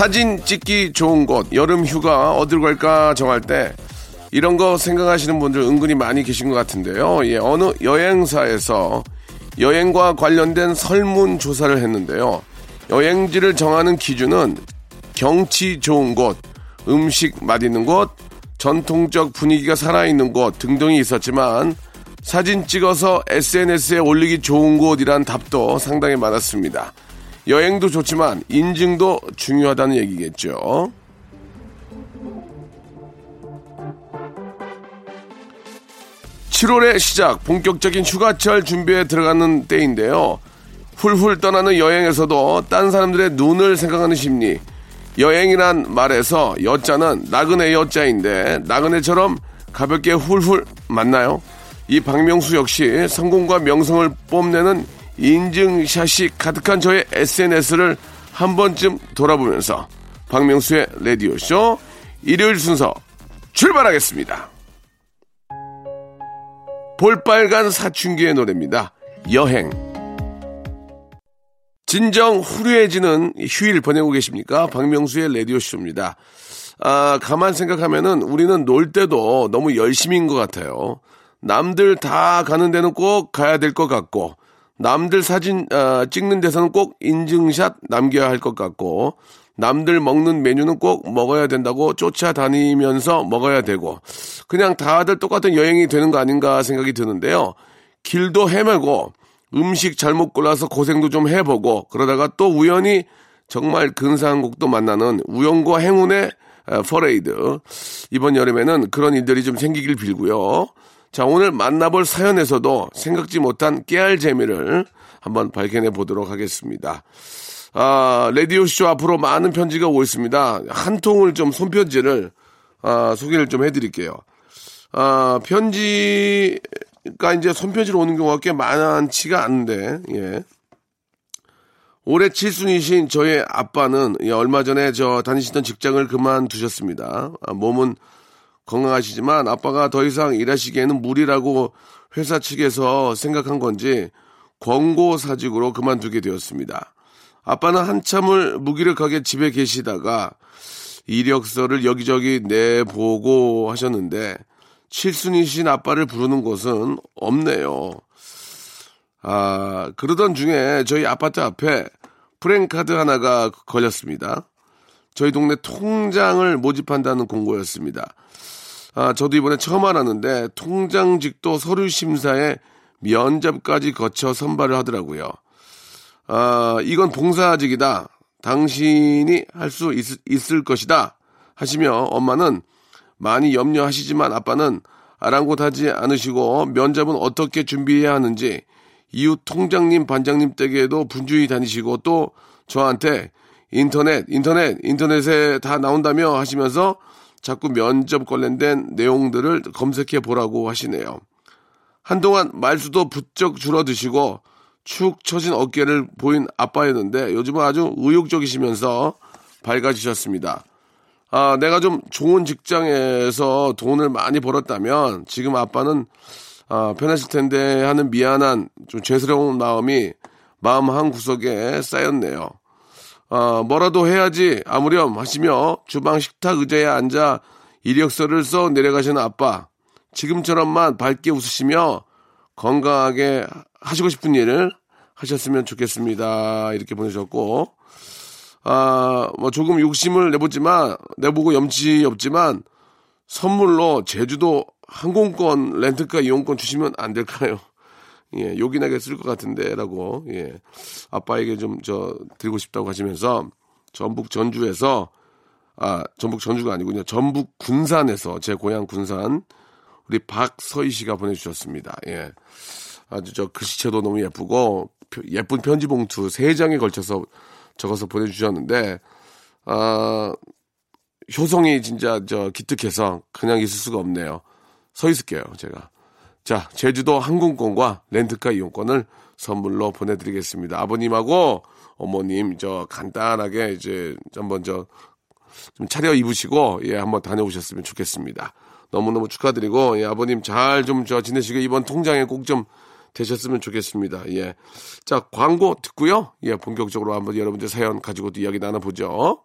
사진 찍기 좋은 곳 여름 휴가 어딜 갈까 정할 때 이런 거 생각하시는 분들 은근히 많이 계신 것 같은데요 예, 어느 여행사에서 여행과 관련된 설문 조사를 했는데요 여행지를 정하는 기준은 경치 좋은 곳, 음식 맛있는 곳, 전통적 분위기가 살아있는 곳 등등이 있었지만 사진 찍어서 SNS에 올리기 좋은 곳이란 답도 상당히 많았습니다. 여행도 좋지만 인증도 중요하다는 얘기겠죠. (7월의) 시작 본격적인 휴가철 준비에 들어가는 때인데요 훌훌 떠나는 여행에서도 딴 사람들의 눈을 생각하는 심리. 여행이란 말에서 여자는 나그네 여자인데 나그네처럼 가볍게 훌훌 맞나요? 이 박명수 역시 성공과 명성을 뽐내는 인증샷이 가득한 저의 SNS를 한 번쯤 돌아보면서 박명수의 라디오쇼 일요일 순서 출발하겠습니다. 볼빨간 사춘기의 노래입니다. 여행. 진정 후루해지는 휴일 보내고 계십니까? 박명수의 라디오쇼입니다. 아, 가만 생각하면은 우리는 놀 때도 너무 열심인 것 같아요. 남들 다 가는 데는 꼭 가야 될 것 같고, 남들 사진 아, 찍는 데서는 꼭 인증샷 남겨야 할 것 같고, 남들 먹는 메뉴는 꼭 먹어야 된다고 쫓아다니면서 먹어야 되고, 그냥 다들 똑같은 여행이 되는 거 아닌가 생각이 드는데요. 길도 헤매고, 음식 잘못 골라서 고생도 좀 해보고 그러다가 또 우연히 정말 근사한 곡도 만나는 우연과 행운의 퍼레이드. 이번 여름에는 그런 일들이 좀 생기길 빌고요. 자, 오늘 만나볼 사연에서도 생각지 못한 깨알 재미를 한번 발견해 보도록 하겠습니다. 아, 레디오쇼 앞으로 많은 편지가 오고 있습니다. 한 통을 좀 손편지를, 아, 소개를 좀 해드릴게요. 아, 편지, 그러니까 이제 손편지로 오는 경우가 꽤 많지가 않은데, 예. 올해 칠순이신 저의 아빠는 예, 얼마 전에 저 다니시던 직장을 그만두셨습니다. 아, 몸은 건강하시지만 아빠가 더 이상 일하시기에는 무리라고 회사 측에서 생각한 건지 권고사직으로 그만두게 되었습니다. 아빠는 한참을 무기력하게 집에 계시다가 이력서를 여기저기 내보고 하셨는데 칠순이신 아빠를 부르는 곳은 없네요. 아, 그러던 중에 저희 아파트 앞에 프랭카드 하나가 걸렸습니다. 저희 동네 통장을 모집한다는 공고였습니다. 아, 저도 이번에 처음 알았는데 통장직도 서류 심사에 면접까지 거쳐 선발을 하더라고요. 아, 이건 봉사직이다. 당신이 할 수 있을 것이다. 하시며 엄마는 많이 염려하시지만 아빠는 아랑곳하지 않으시고 면접은 어떻게 준비해야 하는지 이웃 통장님 반장님 댁에도 분주히 다니시고 또 저한테 인터넷 인터넷 인터넷에 다 나온다며 하시면서 자꾸 면접 관련된 내용들을 검색해 보라고 하시네요. 한동안 말수도 부쩍 줄어드시고 축 처진 어깨를 보인 아빠였는데 요즘은 아주 의욕적이시면서 밝아지셨습니다. 아, 내가 좀 좋은 직장에서 돈을 많이 벌었다면 지금 아빠는 아, 편하실 텐데 하는 미안한 좀 죄스러운 마음이 마음 한 구석에 쌓였네요. 아, 뭐라도 해야지 아무렴 하시며 주방 식탁 의자에 앉아 이력서를 써 내려가시는 아빠. 지금처럼만 밝게 웃으시며 건강하게 하시고 싶은 일을 하셨으면 좋겠습니다. 이렇게 보내셨고, 아, 뭐 조금 욕심을 내보지만, 내보고 염치 없지만, 선물로 제주도 항공권 렌트카 이용권 주시면 안 될까요? 예, 요긴하게 쓸 것 같은데, 라고, 예. 아빠에게 좀, 저, 드리고 싶다고 하시면서, 전북 전주에서, 아, 전북 전주가 아니군요. 전북 군산에서, 제 고향 군산, 우리 박서희 씨가 보내주셨습니다. 예. 아주 저 글씨체도 너무 예쁘고, 예쁜 편지 봉투 세 장에 걸쳐서 적어서 보내주셨는데, 아, 효성이 진짜 저 기특해서 그냥 있을 수가 없네요. 서 있을게요, 제가. 자, 제주도 항공권과 렌트카 이용권을 선물로 보내드리겠습니다. 아버님하고 어머님 저 간단하게 이제 한번 저 좀 차려 입으시고 예 한번 다녀오셨으면 좋겠습니다. 너무너무 축하드리고 예, 아버님 잘 좀 저 지내시고 이번 통장에 꼭 좀 되셨으면 좋겠습니다. 예. 자, 광고 듣고요. 예, 본격적으로 한번 여러분들 사연 가지고 도 이야기 나눠보죠.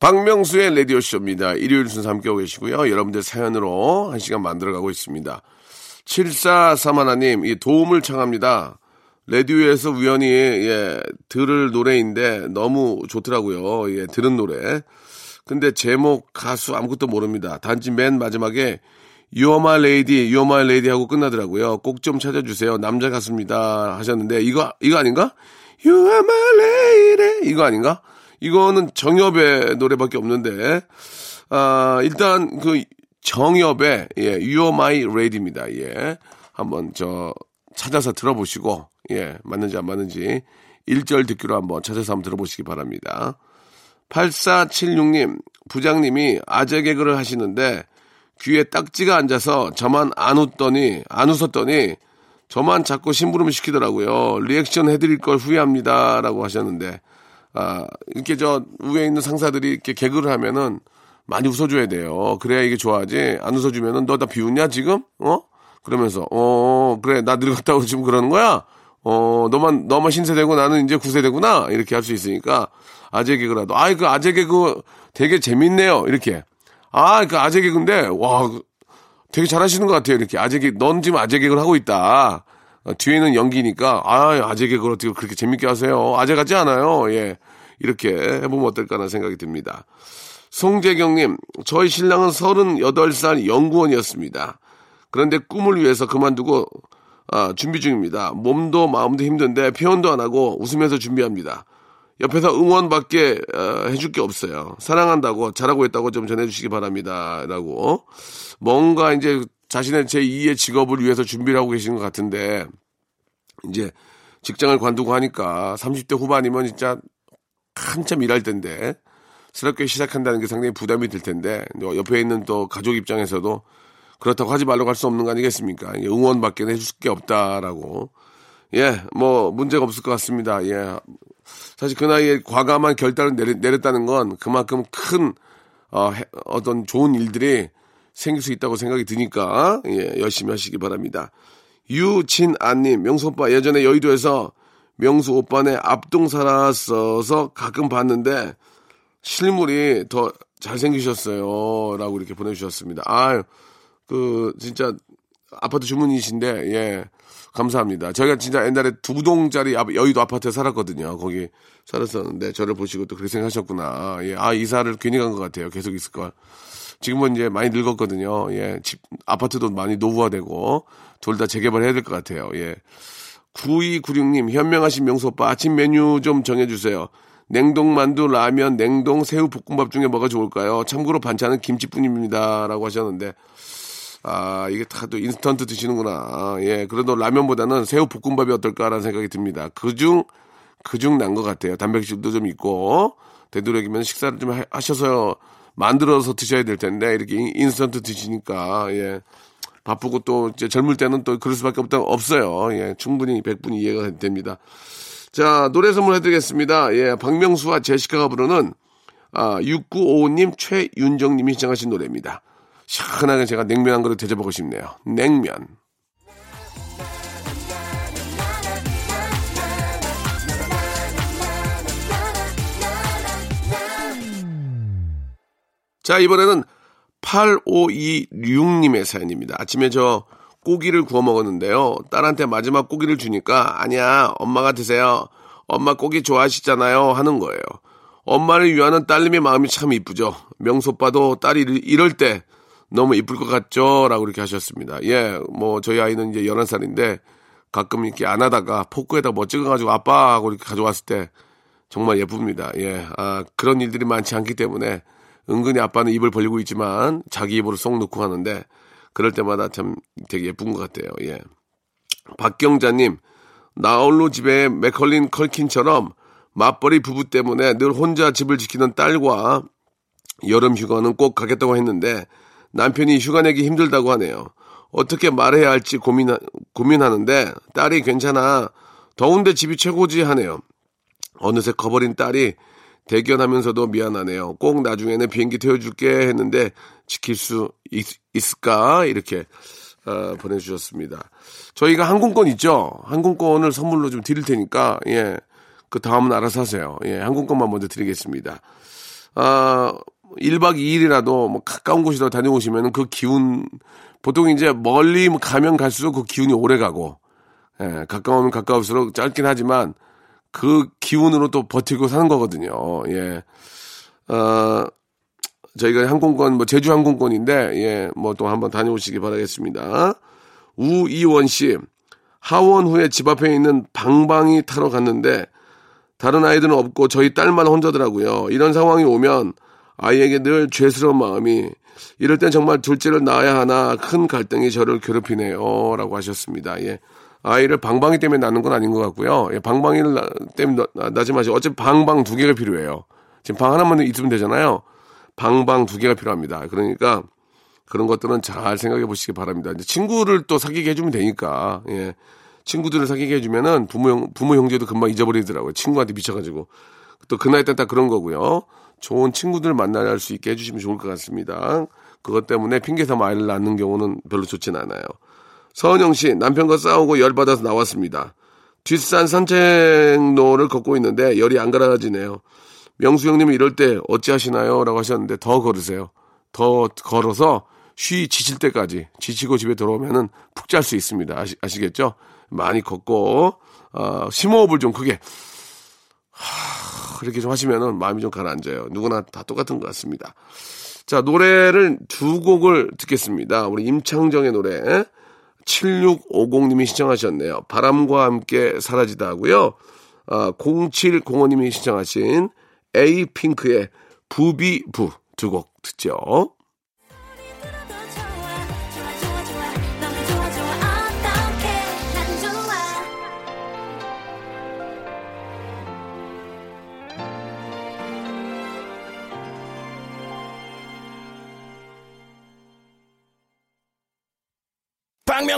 박명수의 라디오쇼입니다. 일요일 순서 함께하고 계시고요. 여러분들 사연으로 한 시간 만들어가고 있습니다. 7431님, 이 도움을 청합니다. 라디오에서 우연히, 예, 들을 노래인데 너무 좋더라고요. 예, 들은 노래. 근데 제목, 가수 아무것도 모릅니다. 단지 맨 마지막에 lady, you're my lady 하고 끝나더라고요. 꼭 좀 찾아주세요. 남자 가수입니다. 하셨는데, 이거, 이거 아닌가? My lady. 이거 아닌가? 이거는 정엽의 노래밖에 없는데, 아, 일단 그 정엽의, 예, You are my lady입니다. 예. 한번 저 찾아서 들어보시고, 예, 맞는지 안 맞는지 1절 듣기로 한번 찾아서 한번 들어보시기 바랍니다. 8476님, 부장님이 아재 개그를 하시는데 귀에 딱지가 앉아서 저만 안 웃더니, 안 웃었더니 저만 자꾸 심부름 시키더라고요. 리액션 해드릴 걸 후회합니다. 라고 하셨는데, 아, 이렇게 저 위에 있는 상사들이 이렇게 개그를 하면은 많이 웃어줘야 돼요. 그래야 이게 좋아하지. 안 웃어주면은 너 나 비웃냐 지금? 어? 그러면서 어 그래 나 늙었다고 지금 그러는 거야? 어 너만 너만 신세대고 나는 이제 구세대구나 이렇게 할 수 있으니까 아재 개그라도 아이 그 아재 개그 되게 재밌네요 이렇게 아 그 아재 개그인데 와그 되게 잘하시는 것 같아요 이렇게 아재 개그 넌 지금 아재 개그를 하고 있다 어, 뒤에는 연기니까 아 아재 개그를 어떻게 그렇게 재밌게 하세요 아재 같지 않아요 예 이렇게 해보면 어떨까라는 생각이 듭니다. 송재경님, 저희 신랑은 38살 연구원이었습니다. 그런데 꿈을 위해서 그만두고 아, 준비 중입니다. 몸도 마음도 힘든데 표현도 안 하고 웃으면서 준비합니다. 옆에서 응원밖에 어, 해줄 게 없어요. 사랑한다고 잘하고 있다고 좀 전해주시기 바랍니다. 라고 뭔가 이제 자신의 제 2의 직업을 위해서 준비를 하고 계시는 것 같은데 이제 직장을 관두고 하니까 30대 후반이면 진짜 한참 일할 텐데 새롭게 시작한다는 게 상당히 부담이 될 텐데 옆에 있는 또 가족 입장에서도 그렇다고 하지 말라고 할 수 없는 거 아니겠습니까? 응원밖에 해줄 게 없다라고 예, 뭐 문제가 없을 것 같습니다. 예, 사실 그 나이에 과감한 결단을 내렸, 다는건 그만큼 큰 어, 어떤 좋은 일들이 생길 수 있다고 생각이 드니까 예, 열심히 하시기 바랍니다. 유진아님, 명수 오빠 예전에 여의도에서 명수 오빠네 앞동 살았어서 가끔 봤는데 실물이 더 잘생기셨어요. 라고 이렇게 보내주셨습니다. 아유, 그, 진짜, 아파트 주문이신데, 예, 감사합니다. 저희가 진짜 옛날에 두 동짜리 여의도 아파트에 살았거든요. 거기 살았었는데, 저를 보시고 또 그렇게 생각하셨구나. 예, 아, 이사를 괜히 간 것 같아요. 계속 있을 걸. 지금은 이제 많이 늙었거든요. 예, 집, 아파트도 많이 노후화되고, 둘 다 재개발해야 될 것 같아요. 예. 9296님, 현명하신 명수 오빠, 아침 메뉴 좀 정해주세요. 냉동 만두, 라면, 냉동 새우 볶음밥 중에 뭐가 좋을까요? 참고로 반찬은 김치뿐입니다. 라고 하셨는데, 아, 이게 다 또 인스턴트 드시는구나. 예, 그래도 라면보다는 새우 볶음밥이 어떨까라는 생각이 듭니다. 그 중, 그중 난 것 같아요. 단백질도 좀 있고, 되도록이면 식사를 좀 하셔서 만들어서 드셔야 될 텐데, 이렇게 인스턴트 드시니까, 예. 바쁘고 또 젊을 때는 또 그럴 수밖에 없다, 없어요. 예, 충분히 100분이 이해가 됩니다. 자, 노래 선물 해 드리겠습니다. 예, 박명수와 제시카가 부르는, 아, 6955님, 최윤정님이 시청하신 노래입니다. 시원하게 제가 냉면 한 그릇 대접하고 싶네요. 냉면. 자, 이번에는 8526님의 사연입니다. 아침에 저 고기를 구워 먹었는데요. 딸한테 마지막 고기를 주니까 아니야 엄마가 드세요. 엄마 고기 좋아하시잖아요 하는 거예요. 엄마를 위하는 딸님의 마음이 참 이쁘죠. 명소빠도 딸이 이럴 때 너무 이쁠 것 같죠? 라고 이렇게 하셨습니다. 예, 뭐, 저희 아이는 이제 11살인데 가끔 이렇게 안 하다가 포크에다 뭐 찍어가지고 아빠 하고 이렇게 가져왔을 때 정말 예쁩니다. 예, 아, 그런 일들이 많지 않기 때문에 은근히 아빠는 입을 벌리고 있지만 자기 입으로 쏙 넣고 하는데 그럴 때마다 참 되게 예쁜 것 같아요. 예. 박경자님, 나홀로 집에 맥컬린 컬킨처럼 맞벌이 부부 때문에 늘 혼자 집을 지키는 딸과 여름 휴가는 꼭 가겠다고 했는데 남편이 휴가 내기 힘들다고 하네요. 어떻게 말해야 할지 고민, 고민하는데 딸이 괜찮아. 더운데 집이 최고지 하네요. 어느새 커버린 딸이 대견하면서도 미안하네요. 꼭 나중에는 비행기 태워줄게 했는데 지킬 수 있, 을까 이렇게 어, 보내주셨습니다. 저희가 항공권 있죠? 항공권을 선물로 좀 드릴 테니까, 예. 그 다음은 알아서 하세요. 예. 항공권만 먼저 드리겠습니다. 아, 1박 2일이라도 뭐 가까운 곳이라도 다녀오시면 그 기운, 보통 이제 멀리 가면 갈수록 그 기운이 오래 가고, 예. 가까우면 가까울수록 짧긴 하지만 그 기운으로 또 버티고 사는 거거든요. 예. 어, 저희가 항공권, 뭐, 제주 항공권인데, 예, 뭐 또 한번 다녀오시기 바라겠습니다. 우이원 씨, 하원 후에 집 앞에 있는 방방이 타러 갔는데, 다른 아이들은 없고 저희 딸만 혼자더라고요. 이런 상황이 오면 아이에게 늘 죄스러운 마음이, 이럴 땐 정말 둘째를 낳아야 하나 큰 갈등이 저를 괴롭히네요. 라고 하셨습니다. 예. 아이를 방방이 때문에 낳는 건 아닌 것 같고요. 예, 방방이를 때문에 낳지 마시고, 어차피 방방 두 개가 필요해요. 지금 방 하나만 있으면 되잖아요. 방방 두 개가 필요합니다. 그러니까 그런 것들은 잘 생각해 보시기 바랍니다. 이제 친구를 또 사귀게 해주면 되니까, 예. 친구들을 사귀게 해주면은 부모, 형, 부모 형제도 금방 잊어버리더라고요. 친구한테 미쳐가지고. 또 그 나이 때딱 그런 거고요. 좋은 친구들 만날 수 있게 해주시면 좋을 것 같습니다. 그것 때문에 핑계 삼아 아이를 낳는 경우는 별로 좋진 않아요. 서은영 씨, 남편과 싸우고 열받아서 나왔습니다. 뒷산 산책로를 걷고 있는데 열이 안 가라지네요. 명수 형님은 이럴 때 어찌하시나요? 라고 하셨는데 더 걸으세요. 더 걸어서 쉬 지칠 때까지 지치고 집에 들어오면은 푹 잘 수 있습니다. 아시, 아시겠죠? 많이 걷고 어, 심호흡을 좀 크게 하, 그렇게 좀 하시면은 마음이 좀 가라앉아요. 누구나 다 똑같은 것 같습니다. 자 노래를 두 곡을 듣겠습니다. 우리 임창정의 노래 7650님이 신청하셨네요. 바람과 함께 사라지다 하고요. 아, 0705님이 신청하신 에이핑크의 부비부 두 곡 듣죠.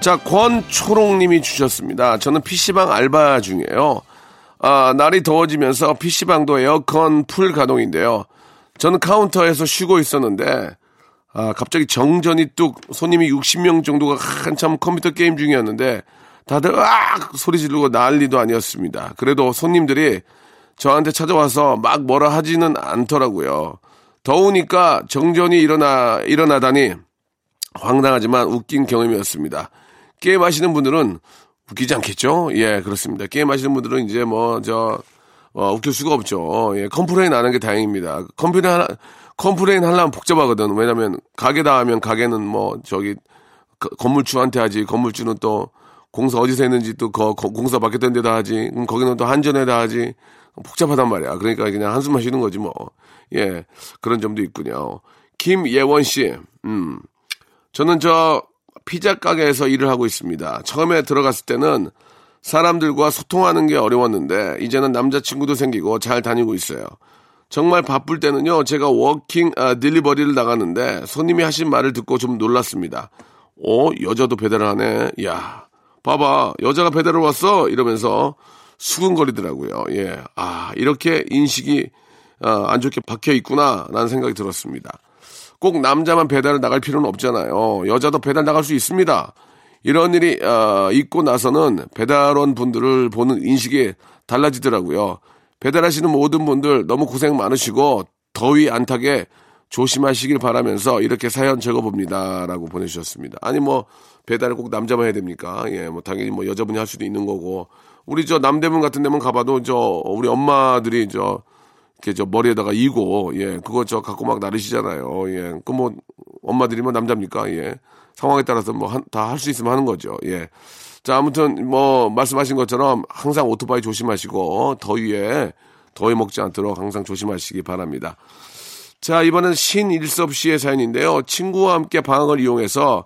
자, 권초롱님이 주셨습니다. 저는 PC방 알바 중이에요. 아, 날이 더워지면서 PC방도 에어컨 풀 가동인데요. 저는 카운터에서 쉬고 있었는데, 아, 갑자기 정전이 뚝 손님이 60명 정도가 한참 컴퓨터 게임 중이었는데, 다들 으악 소리 지르고 난리도 아니었습니다. 그래도 손님들이 저한테 찾아와서 막 뭐라 하지는 않더라고요. 더우니까 정전이 일어나 일어나다니 황당하지만 웃긴 경험이었습니다. 게임 하시는 분들은 웃기지 않겠죠? 예, 그렇습니다. 게임 하시는 분들은 이제 뭐, 저, 어, 웃길 수가 없죠. 예, complain 안 하는 게 다행입니다. complain 하나, complain 하려면 복잡하거든. 왜냐면, 가게다 하면 가게는 뭐, 저기, 건물주한테 하지. 건물주는 또, 공사 어디서 했는지 또 거, 거, 공사 맡겼던 데다 하지. 그럼 거기는 또 한전에다 하지. 복잡하단 말이야. 그러니까 그냥 한숨만 쉬는 거지 뭐. 예. 그런 점도 있군요. 김예원 씨. 음. 저는 저 피자 가게에서 일을 하고 있습니다. 처음에 들어갔을 때는 사람들과 소통하는 게 어려웠는데 이제는 남자친구도 생기고 잘 다니고 있어요. 정말 바쁠 때는요, 제가 walking 아, delivery를 나가는데 손님이 하신 말을 듣고 좀 놀랐습니다. 어, 여자도 배달을 하네. 야, 봐봐, 여자가 배달을 왔어? 이러면서 수근거리더라고요. 예. 아, 이렇게 인식이 어, 안 좋게 박혀 있구나라는 생각이 들었습니다. 꼭 남자만 배달을 나갈 필요는 없잖아요. 여자도 배달 나갈 수 있습니다. 이런 일이 어, 있고 나서는 배달원 분들을 보는 인식이 달라지더라고요. 배달하시는 모든 분들 너무 고생 많으시고 더위 안 타게 조심하시길 바라면서 이렇게 사연 적어봅니다라고 보내주셨습니다. 아니 뭐 배달을 꼭 남자만 해야 됩니까? 예, 뭐 당연히 뭐 여자분이 할 수도 있는 거고 우리 저 남대문 같은 데만 가봐도 저 우리 엄마들이 저 이렇게 저 머리에다가 이고 예 그거 저 갖고 막 나르시잖아요. 예, 그 뭐 엄마들이 뭐 남자입니까? 예, 상황에 따라서 뭐 다 할 수 있으면 하는 거죠. 예. 자, 아무튼 뭐 말씀하신 것처럼 항상 오토바이 조심하시고 더위에 더위 먹지 않도록 항상 조심하시기 바랍니다. 자, 이번엔 신일섭 씨의 사연인데요. 친구와 함께 방학을 이용해서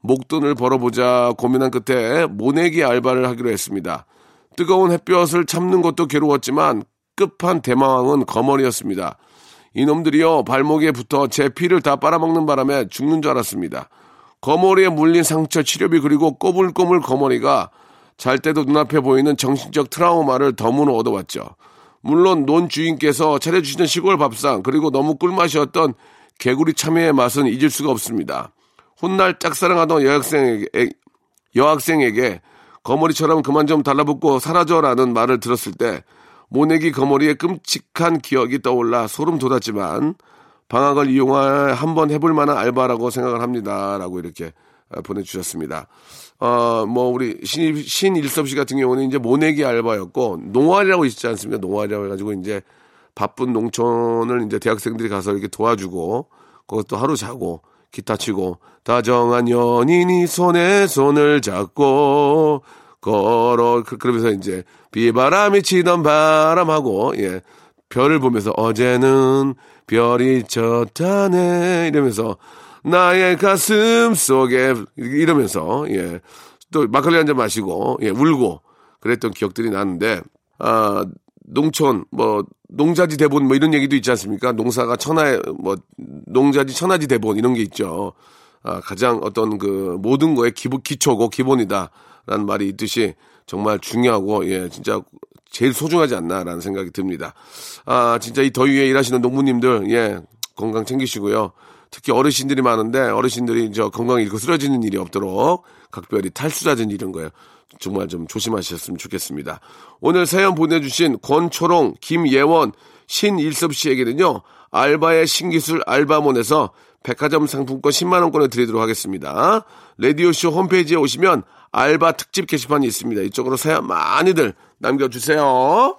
목돈을 벌어보자 고민한 끝에 모내기 알바를 하기로 했습니다. 뜨거운 햇볕을 참는 것도 괴로웠지만 끝판 대마왕은 거머리였습니다. 이놈들이요 발목에 붙어 제 피를 다 빨아먹는 바람에 죽는 줄 알았습니다. 거머리에 물린 상처 치료비 그리고 꼬물꼬물 거머리가 잘 때도 눈앞에 보이는 정신적 트라우마를 덤으로 얻어왔죠. 물론 논 주인께서 차려주시는 시골 밥상 그리고 너무 꿀맛이었던 개구리 참외의 맛은 잊을 수가 없습니다. 훗날 짝사랑하던 여학생에게, 여학생에게 거머리처럼 그만 좀 달라붙고 사라져라는 말을 들었을 때 모내기 거머리에 끔찍한 기억이 떠올라 소름 돋았지만 방학을 이용할 한번 해볼 만한 알바라고 생각을 합니다. 라고 이렇게 아, 보내주셨습니다. 어, 뭐, 우리 신, 신일섭 씨 같은 경우는 이제 모내기 알바였고, 농활이라고 있지 않습니까? 농활이라고 해가지고 이제 바쁜 농촌을 이제 대학생들이 가서 이렇게 도와주고, 그것도 하루 자고, 기타 치고, 다정한 연인이 손에 손을 잡고, 걸어, 그, 그러면서 이제 비바람이 치던 바람하고, 예, 별을 보면서 어제는 별이 졌다네 이러면서 나의 가슴 속에 이러면서 예. 또 막걸리 한 잔 마시고 예, 울고 그랬던 기억들이 나는데 아 농촌 뭐 농자지 대본 뭐 이런 얘기도 있지 않습니까? 농사가 천하의 뭐 농자지 천하지 대본 이런 게 있죠. 아 가장 어떤 그 모든 거에 기부 기초고 기본이다 라는 말이 있듯이 정말 중요하고 예 진짜 제일 소중하지 않나라는 생각이 듭니다. 아, 진짜 이 더위에 일하시는 농부님들, 예, 건강 챙기시고요. 특히 어르신들이 많은데 어르신들이 저 건강이 잃고 쓰러지는 일이 없도록 각별히 탈수라든 이런 거예요. 정말 좀 조심하셨으면 좋겠습니다. 오늘 사연 보내주신 권초롱, 김예원, 신일섭 씨에게는요, 알바의 신기술 알바몬에서 백화점 상품권 10만원권을 드리도록 하겠습니다. 라디오쇼 홈페이지에 오시면 알바 특집 게시판이 있습니다. 이쪽으로 사연 많이들 남겨주세요.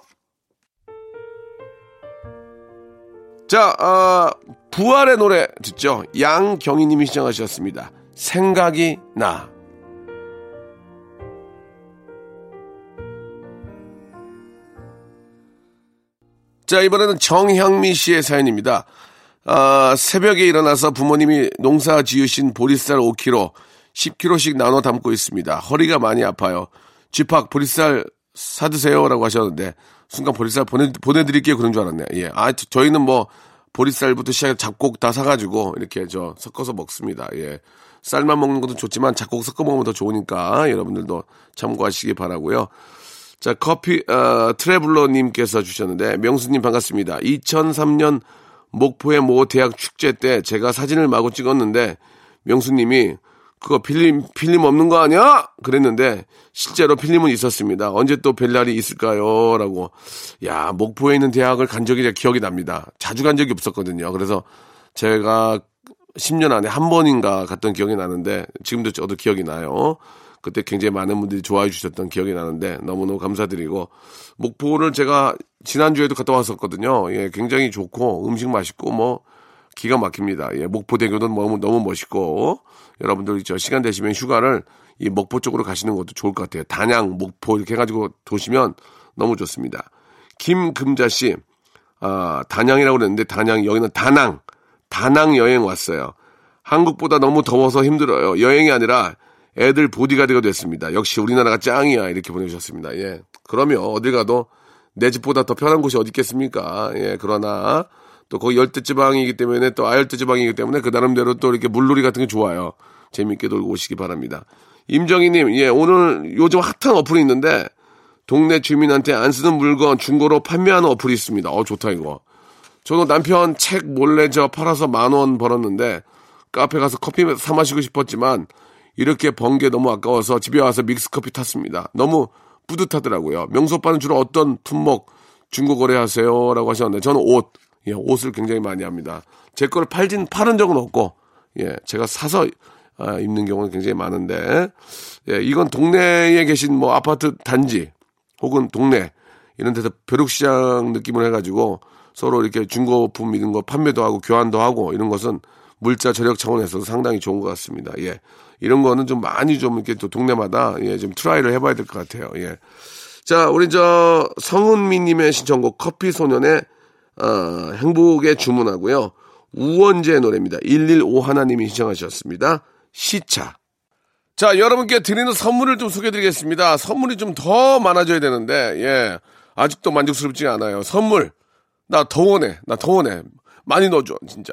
자, 어, 부활의 노래 듣죠? 양경희님이 시청하셨습니다. 생각이 나. 자, 이번에는 정향미 씨의 사연입니다. 아, 새벽에 일어나서 부모님이 농사 지으신 보리쌀 5kg, 10kg씩 나눠 담고 있습니다. 허리가 많이 아파요. 쥐팍 보리쌀 사드세요라고 하셨는데 순간 보리쌀 보내 보내드릴게요 그런 줄 알았네요. 예, 아 저희는 뭐 보리쌀부터 시작해 잡곡 다 사가지고 이렇게 저 섞어서 먹습니다. 예, 쌀만 먹는 것도 좋지만 잡곡 섞어 먹으면 더 좋으니까 여러분들도 참고하시기 바라고요. 자 커피 어, 트래블러님께서 주셨는데 명수님 반갑습니다. 2003년 목포의 모 대학 축제 때 제가 사진을 마구 찍었는데 명수님이 그거 필름, 필름 없는 거 아니야? 그랬는데, 실제로 필름은 있었습니다. 언제 또 뵐 날이 있을까요? 라고. 야, 목포에 있는 대학을 간 적이 기억이 납니다. 자주 간 적이 없었거든요. 그래서 제가 10년 안에 한 번인가 갔던 기억이 나는데, 지금도 저도 기억이 나요. 그때 굉장히 많은 분들이 좋아해 주셨던 기억이 나는데, 너무너무 감사드리고, 목포를 제가 지난주에도 갔다 왔었거든요. 예, 굉장히 좋고, 음식 맛있고, 뭐, 기가 막힙니다. 예, 목포대교도 너무, 너무 멋있고, 여러분들 저 시간 되시면 휴가를 이 목포 쪽으로 가시는 것도 좋을 것 같아요. 단양, 목포 이렇게 해가지고 도시면 너무 좋습니다. 김금자 씨, 아, 단양이라고 그랬는데 단양, 여기는 다낭, 다낭 여행 왔어요. 한국보다 너무 더워서 힘들어요. 여행이 아니라 애들 보디가드가 됐습니다. 역시 우리나라가 짱이야. 이렇게 보내주셨습니다. 예. 그러면 어딜 가도 내 집보다 더 편한 곳이 어디 있겠습니까? 예. 그러나 또 거기 열대지방이기 때문에 또 아열대지방이기 때문에 그 나름대로 또 이렇게 물놀이 같은 게 좋아요. 재밌게 놀고 오시기 바랍니다. 임정희님, 예, 오늘 요즘 핫한 어플이 있는데 동네 주민한테 안 쓰는 물건 중고로 판매하는 어플이 있습니다. 어, 좋다, 이거. 저도 남편 책 몰래 저 팔아서 만 원 벌었는데 카페 가서 커피 사 마시고 싶었지만 이렇게 번 게 너무 아까워서 집에 와서 믹스 커피 탔습니다. 너무 뿌듯하더라고요. 명수 오빠는 주로 어떤 품목 중고 거래하세요? 라고 하셨는데 저는 옷, 예, 옷을 굉장히 많이 합니다. 제 거를 팔진 파는 적은 없고 예, 제가 사서 아, 입는 경우는 굉장히 많은데 예, 이건 동네에 계신 뭐 아파트 단지 혹은 동네 이런 데서 벼룩시장 느낌을 해가지고 서로 이렇게 중고품 이런 거 판매도 하고 교환도 하고 이런 것은 물자 절약 차원에서도 상당히 좋은 것 같습니다. 예. 이런 거는 좀 많이 좀 이렇게 또 동네마다 예, 좀 try를 해봐야 될 것 같아요. 예. 자, 우리 저 성은미님의 신청곡 커피 소년의 어, 행복의 주문하고요. 우원재의 노래입니다. 115 하나님이 신청하셨습니다. 시차. 자, 여러분께 드리는 선물을 좀 소개해 드리겠습니다. 선물이 좀 더 많아져야 되는데, 예. 아직도 만족스럽지 않아요. 선물. 나 더 원해. 나 더 원해. 많이 넣어줘, 진짜.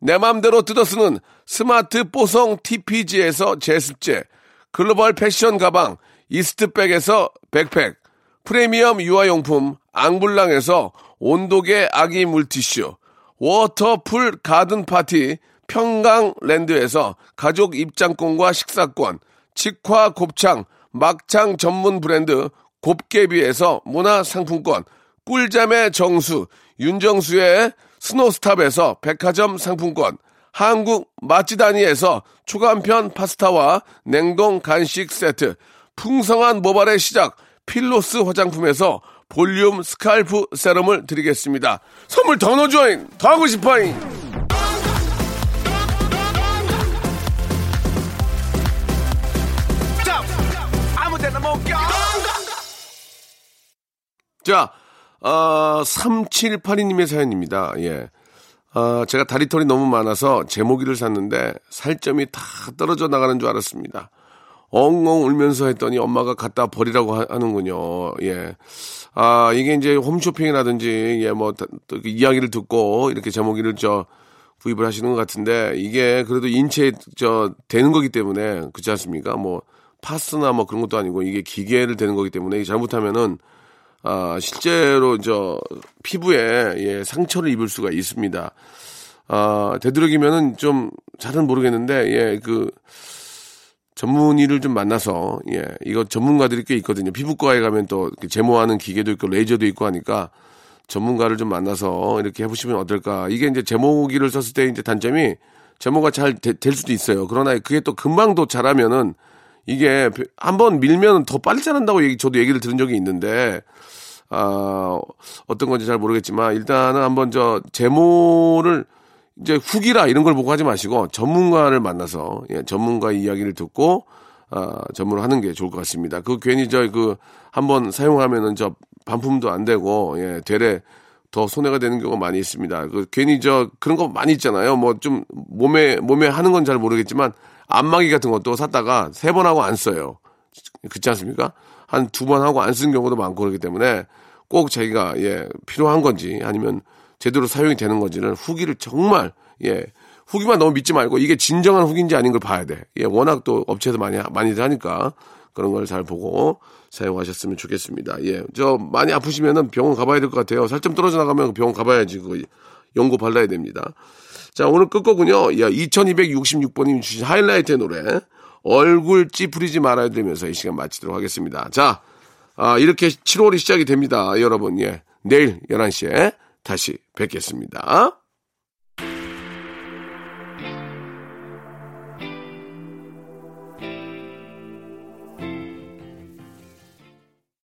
내 맘대로 뜯어쓰는 스마트 뽀송 TPG에서 제습제, 글로벌 패션 가방 이스트백에서 백팩, 프리미엄 유아용품 앙블랑에서 온도계 아기 물티슈, 워터풀 가든 파티 평강랜드에서 가족 입장권과 식사권, 직화 곱창, 막창 전문 브랜드 곱개비에서 문화상품권, 꿀잠의 정수, 윤정수의 스노스탑에서 백화점 상품권, 한국 맛지다니에서 초간편 파스타와 냉동 간식 세트, 풍성한 모발의 시작, 필로스 화장품에서 볼륨 스칼프 세럼을 드리겠습니다. 선물 더 넣어줘잉! 더 하고 싶어잉! 자, 어, 3782님의 사연입니다. 예. 어, 제가 다리털이 너무 많아서 제모기를 샀는데 살점이 다 떨어져 나가는 줄 알았습니다. 엉엉 울면서 했더니 엄마가 갖다 버리라고 하, 는군요 예. 아, 이게 이제 홈쇼핑이라든지, 예, 뭐, 이야기를 듣고 이렇게 제모기를 저 구입을 하시는 것 같은데, 이게 그래도 인체에 저 되는 거기 때문에, 그렇지 않습니까? 뭐, 파스나 뭐 그런 것도 아니고, 이게 기계를 되는 거기 때문에, 잘못하면은, 아, 실제로 저 피부에 예, 상처를 입을 수가 있습니다. 아, 되도록이면은 좀 잘은 모르겠는데 예, 그 전문의를 좀 만나서 예, 이거 전문가들이 꽤 있거든요. 피부과에 가면 또 제모하는 기계도 있고 레이저도 있고 하니까 전문가를 좀 만나서 이렇게 해보시면 어떨까. 이게 이제 제모기를 썼을 때 이제 단점이 제모가 잘 될 수도 있어요. 그러나 그게 또 금방 도 잘하면은 이게 한번 밀면 더 빨리 자란다고 얘기, 저도 얘기를 들은 적이 있는데, 아, 어떤 건지 잘 모르겠지만, 일단은 한번 저, 제모를 이제 후기라 이런 걸 보고 하지 마시고, 전문가를 만나서, 예, 전문가 이야기를 듣고, 아, 전문을 하는 게 좋을 것 같습니다. 그 괜히 저, 그, 한번 사용하면은 저, 반품도 안 되고, 예, 되레 더 손해가 되는 경우가 많이 있습니다. 그 괜히 저, 그런 거 많이 있잖아요. 뭐 좀, 몸에, 몸에 하는 건 잘 모르겠지만, 안마기 같은 것도 샀다가 세 번 하고 안 써요. 그렇지 않습니까? 한 두 번 하고 안 쓴 경우도 많고 그렇기 때문에 꼭 자기가 예 필요한 건지 아니면 제대로 사용이 되는 건지는 후기를 정말 예 후기만 너무 믿지 말고 이게 진정한 후기인지 아닌 걸 봐야 돼. 예, 워낙 또 업체에서 많이 많이들 하니까 그런 걸 잘 보고 사용하셨으면 좋겠습니다. 예, 저 많이 아프시면은 병원 가봐야 될 것 같아요. 살점 떨어져 나가면 병원 가봐야지 그 연고 발라야 됩니다. 자, 오늘 끝거군요. 야, 2266번님이 주신 하이라이트의 노래 얼굴 찌푸리지 말아야 되면서 이 시간 마치도록 하겠습니다. 자, 아, 이렇게 7월이 시작이 됩니다. 여러분, 예. 내일 11시에 다시 뵙겠습니다.